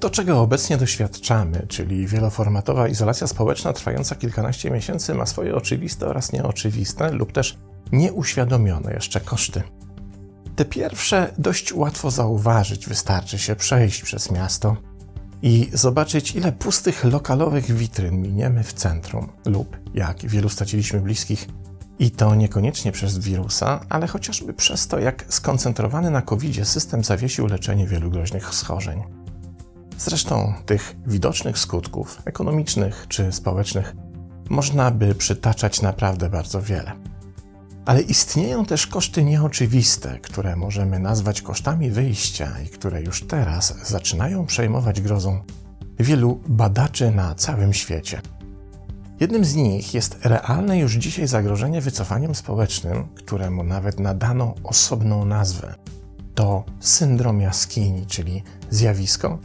To, czego obecnie doświadczamy, czyli wieloformatowa izolacja społeczna trwająca kilkanaście miesięcy, ma swoje oczywiste oraz nieoczywiste lub też nieuświadomione jeszcze koszty. Te pierwsze dość łatwo zauważyć, wystarczy się przejść przez miasto i zobaczyć, ile pustych lokalowych witryn miniemy w centrum, lub jak wielu straciliśmy bliskich, i to niekoniecznie przez wirusa, ale chociażby przez to, jak skoncentrowany na covid system zawiesił leczenie wielu groźnych schorzeń. Zresztą tych widocznych skutków ekonomicznych czy społecznych można by przytaczać naprawdę bardzo wiele. Ale istnieją też koszty nieoczywiste, które możemy nazwać kosztami wyjścia i które już teraz zaczynają przejmować grozą wielu badaczy na całym świecie. Jednym z nich jest realne już dzisiaj zagrożenie wycofaniem społecznym, któremu nawet nadano osobną nazwę. To syndrom jaskini, czyli zjawisko,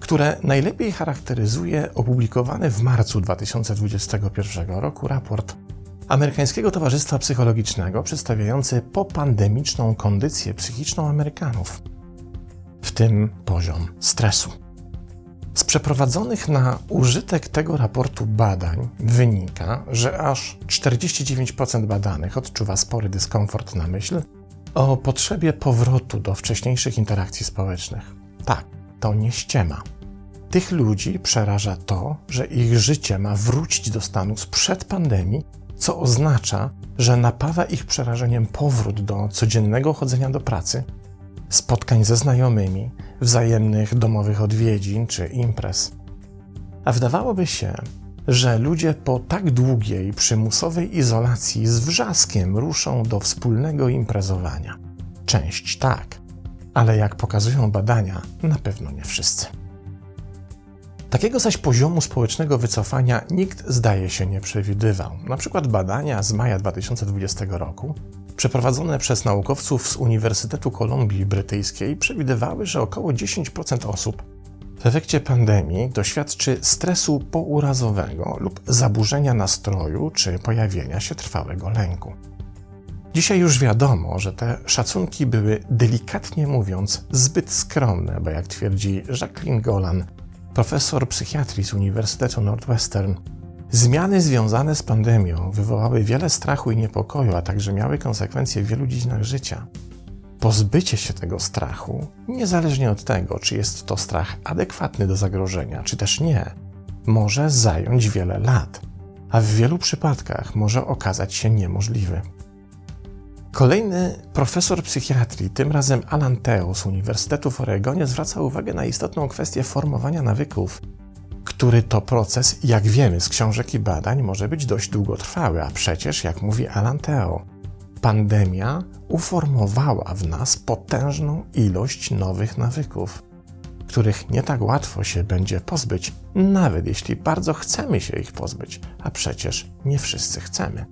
które najlepiej charakteryzuje opublikowany w marcu 2021 roku raport Amerykańskiego Towarzystwa Psychologicznego przedstawiający popandemiczną kondycję psychiczną Amerykanów, w tym poziom stresu. Z przeprowadzonych na użytek tego raportu badań wynika, że aż 49% badanych odczuwa spory dyskomfort na myśl o potrzebie powrotu do wcześniejszych interakcji społecznych. Tak, to nie ściema. Tych ludzi przeraża to, że ich życie ma wrócić do stanu sprzed pandemii, co oznacza, że napawa ich przerażeniem powrót do codziennego chodzenia do pracy, spotkań ze znajomymi, wzajemnych domowych odwiedzin czy imprez. A wydawałoby się, że ludzie po tak długiej, przymusowej izolacji z wrzaskiem ruszą do wspólnego imprezowania. Część tak, ale jak pokazują badania, na pewno nie wszyscy. Takiego zaś poziomu społecznego wycofania nikt zdaje się nie przewidywał. Na przykład badania z maja 2020 roku, przeprowadzone przez naukowców z Uniwersytetu Kolumbii Brytyjskiej, przewidywały, że około 10% osób w efekcie pandemii doświadczy stresu pourazowego lub zaburzenia nastroju czy pojawienia się trwałego lęku. Dzisiaj już wiadomo, że te szacunki były delikatnie mówiąc zbyt skromne, bo jak twierdzi Jacqueline Golan, profesor psychiatrii z Uniwersytetu Northwestern, zmiany związane z pandemią wywołały wiele strachu i niepokoju, a także miały konsekwencje w wielu dziedzinach życia. Pozbycie się tego strachu, niezależnie od tego, czy jest to strach adekwatny do zagrożenia, czy też nie, może zająć wiele lat, a w wielu przypadkach może okazać się niemożliwy. Kolejny profesor psychiatrii, tym razem Alan Teo z Uniwersytetu w Oregonie, zwraca uwagę na istotną kwestię formowania nawyków, który to proces, jak wiemy z książek i badań, może być dość długotrwały, a przecież, jak mówi Alan Teo, pandemia uformowała w nas potężną ilość nowych nawyków, których nie tak łatwo się będzie pozbyć, nawet jeśli bardzo chcemy się ich pozbyć, a przecież nie wszyscy chcemy.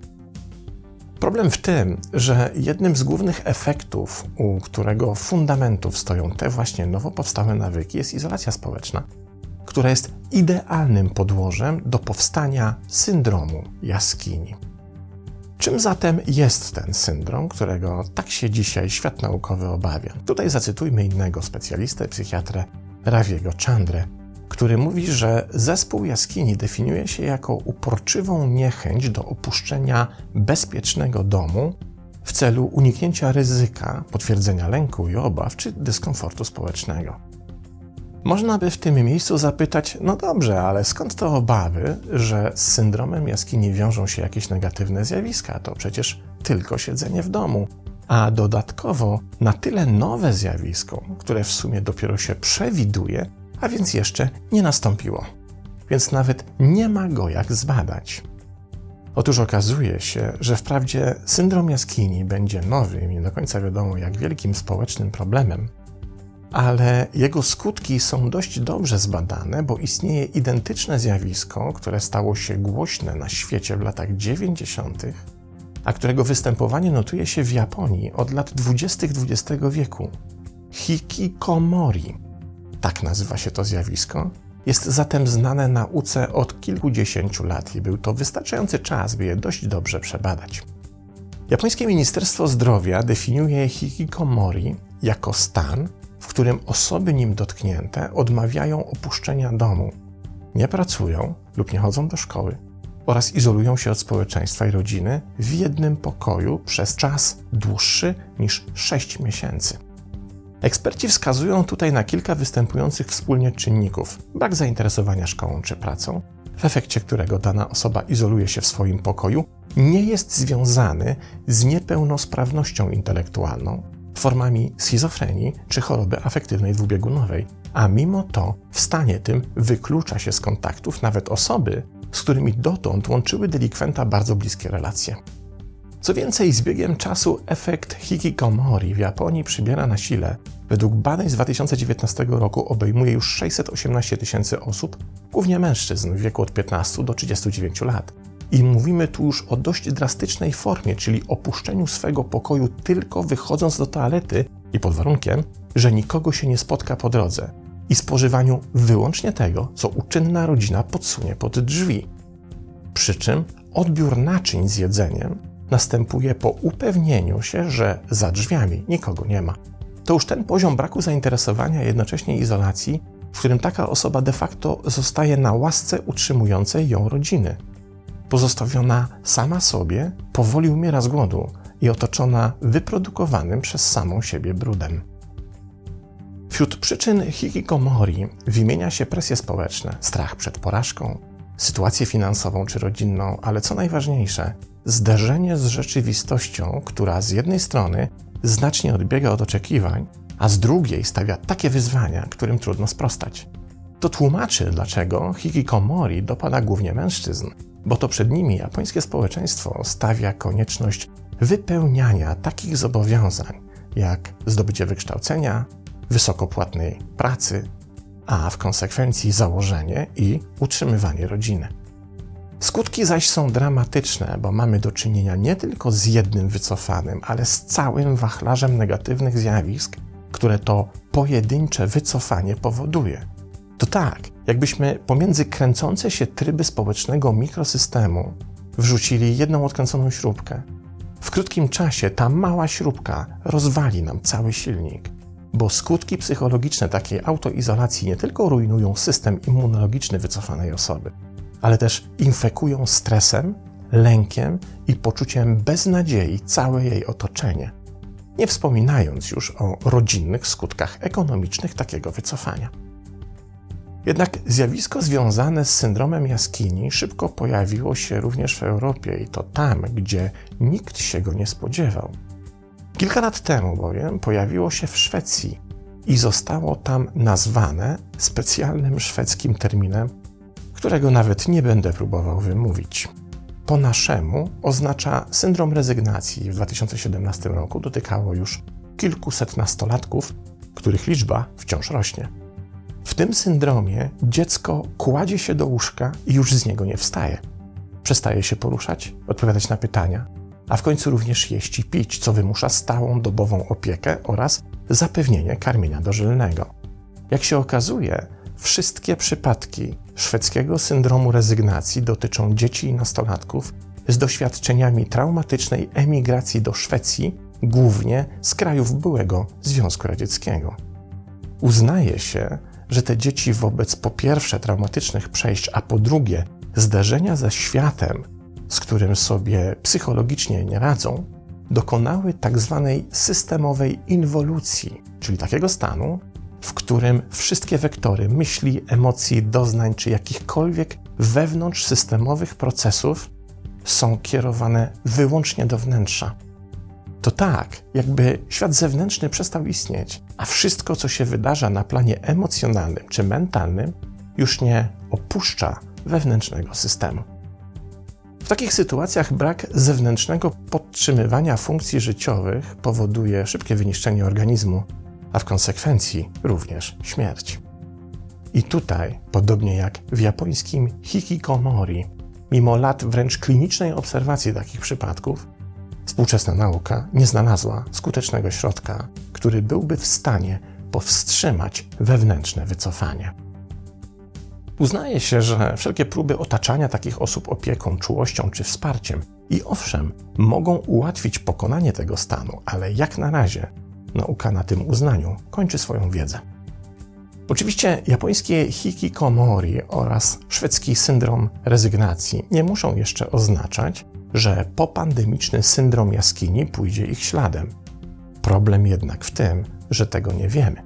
Problem w tym, że jednym z głównych efektów, u którego fundamentów stoją te właśnie nowo powstałe nawyki, jest izolacja społeczna, która jest idealnym podłożem do powstania syndromu jaskini. Czym zatem jest ten syndrom, którego tak się dzisiaj świat naukowy obawia? Tutaj zacytujmy innego specjalistę, psychiatrę Raviego Chandrę, który mówi, że zespół jaskini definiuje się jako uporczywą niechęć do opuszczenia bezpiecznego domu w celu uniknięcia ryzyka, potwierdzenia lęku i obaw czy dyskomfortu społecznego. Można by w tym miejscu zapytać, no dobrze, ale skąd te obawy, że z syndromem jaskini wiążą się jakieś negatywne zjawiska? To przecież tylko siedzenie w domu. A dodatkowo na tyle nowe zjawisko, które w sumie dopiero się przewiduje, a więc jeszcze nie nastąpiło. Więc nawet nie ma go jak zbadać. Otóż okazuje się, że wprawdzie syndrom jaskini będzie nowym i nie do końca wiadomo jak wielkim społecznym problemem, ale jego skutki są dość dobrze zbadane, bo istnieje identyczne zjawisko, które stało się głośne na świecie w latach 90., a którego występowanie notuje się w Japonii od lat 20. XX wieku hikikomori tak nazywa się to zjawisko, jest zatem znane nauce od kilkudziesięciu lat i był to wystarczający czas, by je dość dobrze przebadać. Japońskie Ministerstwo Zdrowia definiuje hikikomori jako stan, w którym osoby nim dotknięte odmawiają opuszczenia domu, nie pracują lub nie chodzą do szkoły oraz izolują się od społeczeństwa i rodziny w jednym pokoju przez czas dłuższy niż 6 miesięcy. Eksperci wskazują tutaj na kilka występujących wspólnie czynników: brak zainteresowania szkołą czy pracą, w efekcie którego dana osoba izoluje się w swoim pokoju, nie jest związany z niepełnosprawnością intelektualną, formami schizofrenii czy choroby afektywnej dwubiegunowej, a mimo to w stanie tym wyklucza się z kontaktów nawet osoby, z którymi dotąd łączyły delikwenta bardzo bliskie relacje. Co więcej, z biegiem czasu efekt hikikomori w Japonii przybiera na sile. Według badań z 2019 roku obejmuje już 618 tysięcy osób, głównie mężczyzn w wieku od 15 do 39 lat. I mówimy tu już o dość drastycznej formie, czyli opuszczeniu swego pokoju tylko wychodząc do toalety i pod warunkiem, że nikogo się nie spotka po drodze i spożywaniu wyłącznie tego, co uczynna rodzina podsunie pod drzwi. Przy czym odbiór naczyń z jedzeniem następuje po upewnieniu się, że za drzwiami nikogo nie ma. To już ten poziom braku zainteresowania, jednocześnie izolacji, w którym taka osoba de facto zostaje na łasce utrzymującej ją rodziny. Pozostawiona sama sobie, powoli umiera z głodu i otoczona wyprodukowanym przez samą siebie brudem. Wśród przyczyn hikikomori wymienia się presje społeczne, strach przed porażką, sytuację finansową czy rodzinną, ale co najważniejsze, zderzenie z rzeczywistością, która z jednej strony znacznie odbiega od oczekiwań, a z drugiej stawia takie wyzwania, którym trudno sprostać. To tłumaczy, dlaczego hikikomori dopada głównie mężczyzn, bo to przed nimi japońskie społeczeństwo stawia konieczność wypełniania takich zobowiązań, jak zdobycie wykształcenia, wysokopłatnej pracy, a w konsekwencji założenie i utrzymywanie rodziny. Skutki zaś są dramatyczne, bo mamy do czynienia nie tylko z jednym wycofanym, ale z całym wachlarzem negatywnych zjawisk, które to pojedyncze wycofanie powoduje. To tak, jakbyśmy pomiędzy kręcące się tryby społecznego mikrosystemu wrzucili jedną odkręconą śrubkę. W krótkim czasie ta mała śrubka rozwali nam cały silnik bo skutki psychologiczne takiej autoizolacji nie tylko rujnują system immunologiczny wycofanej osoby, ale też infekują stresem, lękiem i poczuciem beznadziei całe jej otoczenie. Nie wspominając już o rodzinnych skutkach ekonomicznych takiego wycofania. Jednak zjawisko związane z syndromem jaskini szybko pojawiło się również w Europie i to tam, gdzie nikt się go nie spodziewał. Kilka lat temu bowiem pojawiło się w Szwecji i zostało tam nazwane specjalnym szwedzkim terminem, którego nawet nie będę próbował wymówić. Po naszemu oznacza syndrom rezygnacji. W 2017 roku dotykało już kilkuset nastolatków, których liczba wciąż rośnie. W tym syndromie dziecko kładzie się do łóżka i już z niego nie wstaje. Przestaje się poruszać, odpowiadać na pytania, a w końcu również jeść i pić, co wymusza stałą dobową opiekę oraz zapewnienie karmienia dożylnego. Jak się okazuje, wszystkie przypadki szwedzkiego syndromu rezygnacji dotyczą dzieci i nastolatków z doświadczeniami traumatycznej emigracji do Szwecji, głównie z krajów byłego Związku Radzieckiego. Uznaje się, że te dzieci wobec po pierwsze traumatycznych przejść, a po drugie zderzenia ze światem, z którym sobie psychologicznie nie radzą, dokonały tak zwanej systemowej inwolucji, czyli takiego stanu, w którym wszystkie wektory myśli, emocji, doznań czy jakichkolwiek wewnątrz systemowych procesów są kierowane wyłącznie do wnętrza. To tak, jakby świat zewnętrzny przestał istnieć, a wszystko, co się wydarza na planie emocjonalnym czy mentalnym, już nie opuszcza wewnętrznego systemu. Takich sytuacjach brak zewnętrznego podtrzymywania funkcji życiowych powoduje szybkie wyniszczenie organizmu, a w konsekwencji również śmierć. I tutaj, podobnie jak w japońskim hikikomori, mimo lat wręcz klinicznej obserwacji takich przypadków, współczesna nauka nie znalazła skutecznego środka, który byłby w stanie powstrzymać wewnętrzne wycofanie. Uznaje się, że wszelkie próby otaczania takich osób opieką, czułością czy wsparciem i owszem, mogą ułatwić pokonanie tego stanu, ale jak na razie nauka na tym uznaniu kończy swoją wiedzę. Oczywiście japońskie hikikomori oraz szwedzki syndrom rezygnacji nie muszą jeszcze oznaczać, że popandemiczny syndrom jaskini pójdzie ich śladem. Problem jednak w tym, że tego nie wiemy.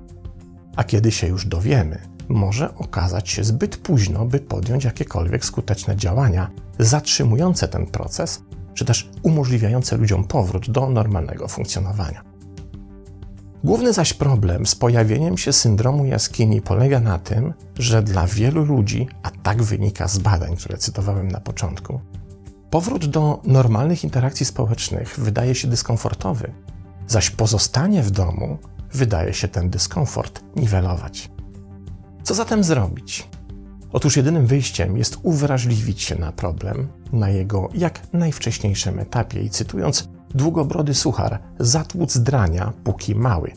A kiedy się już dowiemy, może okazać się zbyt późno, by podjąć jakiekolwiek skuteczne działania zatrzymujące ten proces, czy też umożliwiające ludziom powrót do normalnego funkcjonowania. Główny zaś problem z pojawieniem się syndromu jaskini polega na tym, że dla wielu ludzi, a tak wynika z badań, które cytowałem na początku, powrót do normalnych interakcji społecznych wydaje się dyskomfortowy, zaś pozostanie w domu wydaje się ten dyskomfort niwelować. Co zatem zrobić? Otóż jedynym wyjściem jest uwrażliwić się na problem, na jego jak najwcześniejszym etapie i cytując długobrody suchar, zatłuc drania, póki mały.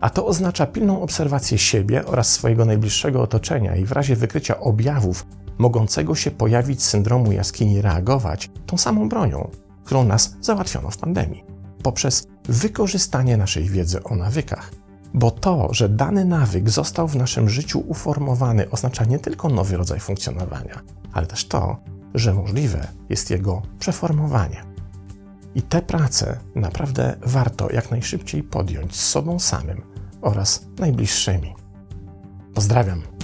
A to oznacza pilną obserwację siebie oraz swojego najbliższego otoczenia i w razie wykrycia objawów mogącego się pojawić syndromu jaskini reagować tą samą bronią, którą nas załatwiono w pandemii, poprzez wykorzystanie naszej wiedzy o nawykach. Bo to, że dany nawyk został w naszym życiu uformowany, oznacza nie tylko nowy rodzaj funkcjonowania, ale też to, że możliwe jest jego przeformowanie. I tę pracę naprawdę warto jak najszybciej podjąć z sobą samym oraz najbliższymi. Pozdrawiam.